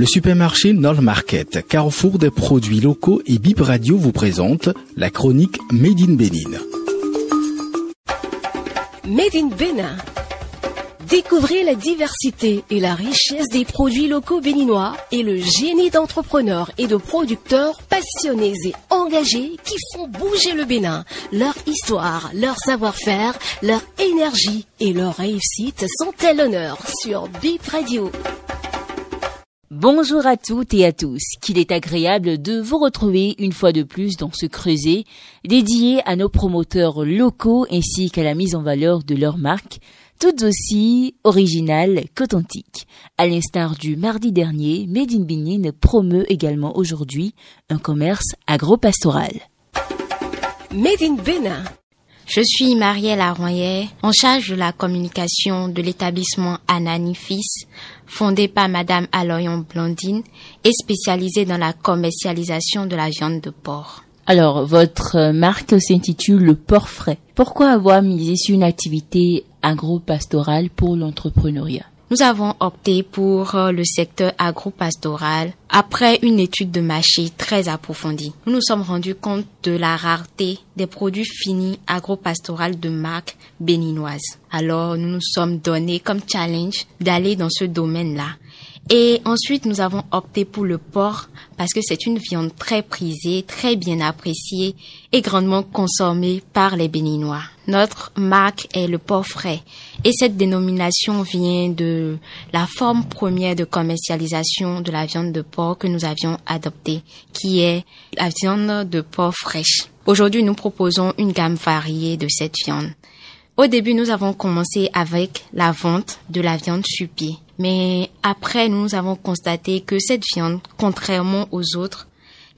Le supermarché Nord Market, carrefour des produits locaux et Bip Radio vous présente la chronique Made in Bénin. Made in Bénin. Découvrez la diversité et la richesse des produits locaux béninois et le génie d'entrepreneurs et de producteurs passionnés et engagés qui font bouger le Bénin. Leur histoire, leur savoir-faire, leur énergie et leur réussite sont à l'honneur sur Bip Radio. Bonjour à toutes et à tous, qu'il est agréable de vous retrouver une fois de plus dans ce creuset dédié à nos promoteurs locaux ainsi qu'à la mise en valeur de leurs marques, toutes aussi originales qu'authentiques. À l'instar du mardi dernier, Made in promeut également aujourd'hui un commerce agro-pastoral. Je suis Marielle Arroyer, en charge de la communication de l'établissement Ananifis, fondé par Madame Aloyon Blondine et spécialisé dans la commercialisation de la viande de porc. Alors, votre marque s'intitule le porc frais. Pourquoi avoir misé sur une activité agro-pastorale pour l'entrepreneuriat? Nous avons opté pour euh, le secteur agro-pastoral après une étude de marché très approfondie. Nous nous sommes rendus compte de la rareté des produits finis agro-pastoral de marque béninoise. Alors, nous nous sommes donné comme challenge d'aller dans ce domaine-là. Et ensuite, nous avons opté pour le porc parce que c'est une viande très prisée, très bien appréciée et grandement consommée par les Béninois. Notre marque est le porc frais et cette dénomination vient de la forme première de commercialisation de la viande de porc que nous avions adoptée, qui est la viande de porc fraîche. Aujourd'hui, nous proposons une gamme variée de cette viande. Au début, nous avons commencé avec la vente de la viande supie. Mais après, nous avons constaté que cette viande, contrairement aux autres,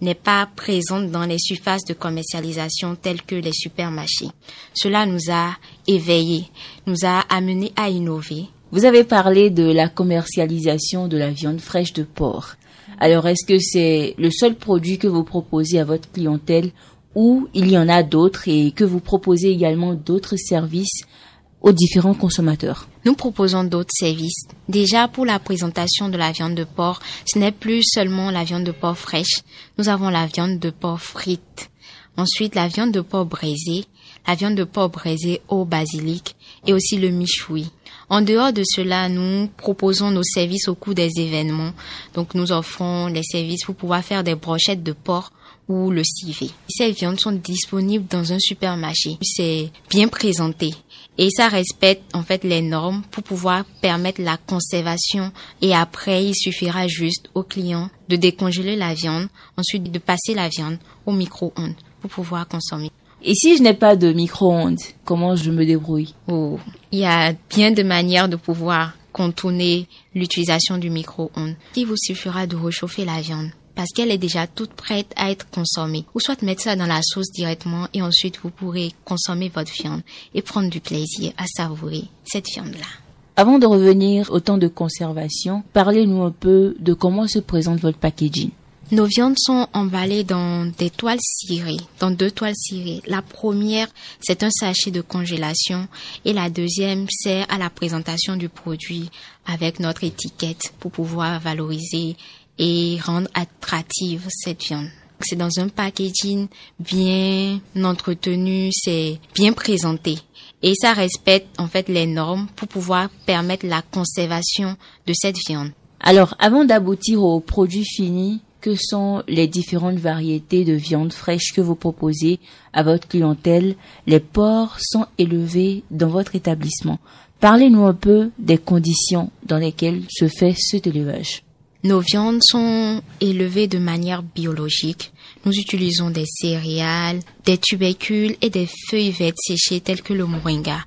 n'est pas présente dans les surfaces de commercialisation telles que les supermarchés. Cela nous a éveillés, nous a amenés à innover. Vous avez parlé de la commercialisation de la viande fraîche de porc. Alors, est-ce que c'est le seul produit que vous proposez à votre clientèle ou il y en a d'autres et que vous proposez également d'autres services aux différents consommateurs Nous proposons d'autres services. Déjà pour la présentation de la viande de porc, ce n'est plus seulement la viande de porc fraîche. Nous avons la viande de porc frite. Ensuite, la viande de porc braisée, la viande de porc braisée au basilic et aussi le michoui. En dehors de cela, nous proposons nos services au cours des événements. Donc, nous offrons les services pour pouvoir faire des brochettes de porc ou le civet. Ces viandes sont disponibles dans un supermarché. C'est bien présenté et ça respecte en fait les normes pour pouvoir permettre la conservation et après il suffira juste au client de décongeler la viande, ensuite de passer la viande au micro-ondes pour pouvoir consommer. Et si je n'ai pas de micro-ondes, comment je me débrouille? Oh, il y a bien de manières de pouvoir contourner l'utilisation du micro-ondes. Il vous suffira de réchauffer la viande parce qu'elle est déjà toute prête à être consommée. Ou soit mettre ça dans la sauce directement et ensuite vous pourrez consommer votre viande et prendre du plaisir à savourer cette viande-là. Avant de revenir au temps de conservation, parlez-nous un peu de comment se présente votre packaging. Nos viandes sont emballées dans des toiles cirées, dans deux toiles cirées. La première, c'est un sachet de congélation et la deuxième sert à la présentation du produit avec notre étiquette pour pouvoir valoriser et rendre attractive cette viande. C'est dans un packaging bien entretenu, c'est bien présenté et ça respecte en fait les normes pour pouvoir permettre la conservation de cette viande. Alors, avant d'aboutir au produit fini, que sont les différentes variétés de viande fraîche que vous proposez à votre clientèle? Les porcs sont élevés dans votre établissement. Parlez-nous un peu des conditions dans lesquelles se fait cet élevage. Nos viandes sont élevées de manière biologique. Nous utilisons des céréales, des tubercules et des feuilles vertes séchées telles que le moringa.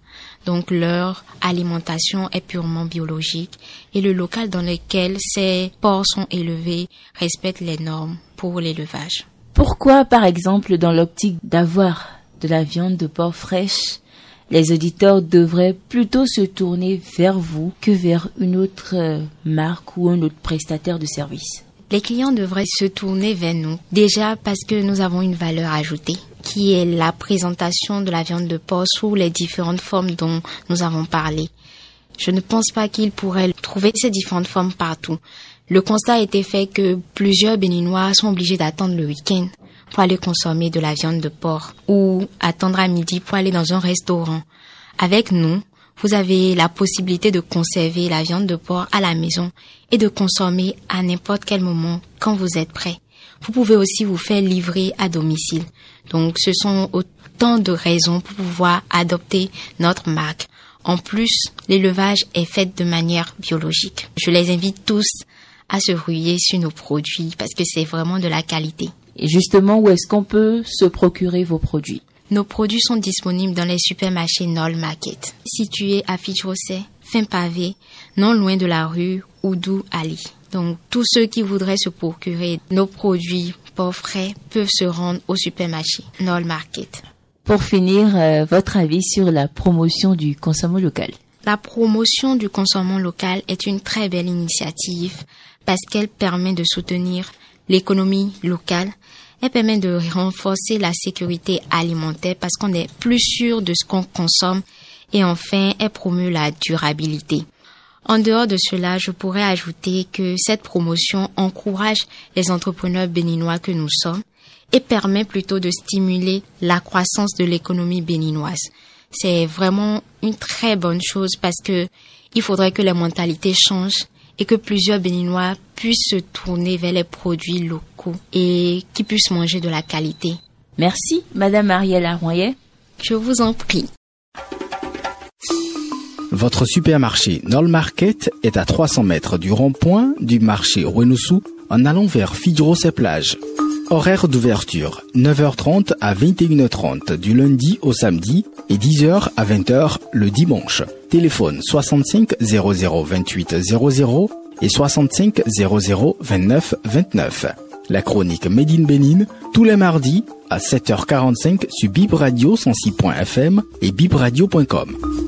Donc leur alimentation est purement biologique et le local dans lequel ces porcs sont élevés respecte les normes pour l'élevage. Pourquoi, par exemple, dans l'optique d'avoir de la viande de porc fraîche, les auditeurs devraient plutôt se tourner vers vous que vers une autre euh, marque ou un autre prestataire de service. Les clients devraient se tourner vers nous, déjà parce que nous avons une valeur ajoutée, qui est la présentation de la viande de porc sous les différentes formes dont nous avons parlé. Je ne pense pas qu'ils pourraient trouver ces différentes formes partout. Le constat a été fait que plusieurs Béninois sont obligés d'attendre le week-end pour aller consommer de la viande de porc ou attendre à midi pour aller dans un restaurant. Avec nous, vous avez la possibilité de conserver la viande de porc à la maison et de consommer à n'importe quel moment quand vous êtes prêt. Vous pouvez aussi vous faire livrer à domicile. Donc ce sont autant de raisons pour pouvoir adopter notre marque. En plus, l'élevage est fait de manière biologique. Je les invite tous à se ruer sur nos produits parce que c'est vraiment de la qualité. Et justement, où est-ce qu'on peut se procurer vos produits Nos produits sont disponibles dans les supermarchés Nol Market, situés à Fichrossé, fin pavé, non loin de la rue Oudou Ali. Donc, tous ceux qui voudraient se procurer nos produits pour frais peuvent se rendre au supermarché Nol Market. Pour finir, euh, votre avis sur la promotion du consommant local La promotion du consommant local est une très belle initiative parce qu'elle permet de soutenir l'économie locale. Elle permet de renforcer la sécurité alimentaire parce qu'on est plus sûr de ce qu'on consomme et enfin elle promeut la durabilité. En dehors de cela, je pourrais ajouter que cette promotion encourage les entrepreneurs béninois que nous sommes et permet plutôt de stimuler la croissance de l'économie béninoise. C'est vraiment une très bonne chose parce que il faudrait que les mentalités changent et que plusieurs Béninois puissent se tourner vers les produits locaux et qui puissent manger de la qualité. Merci, Madame Arielle Arroyer. Je vous en prie. Votre supermarché Nol Market est à 300 mètres du rond-point du marché Renoussou en allant vers Fidros et plage. Horaire d'ouverture 9h30 à 21h30 du lundi au samedi et 10h à 20h le dimanche. Téléphone 65 00 28 00 et 65 00 29 29. La chronique Made in tous les mardis à 7h45 sur Bib Radio 106.fm et bibradio.com.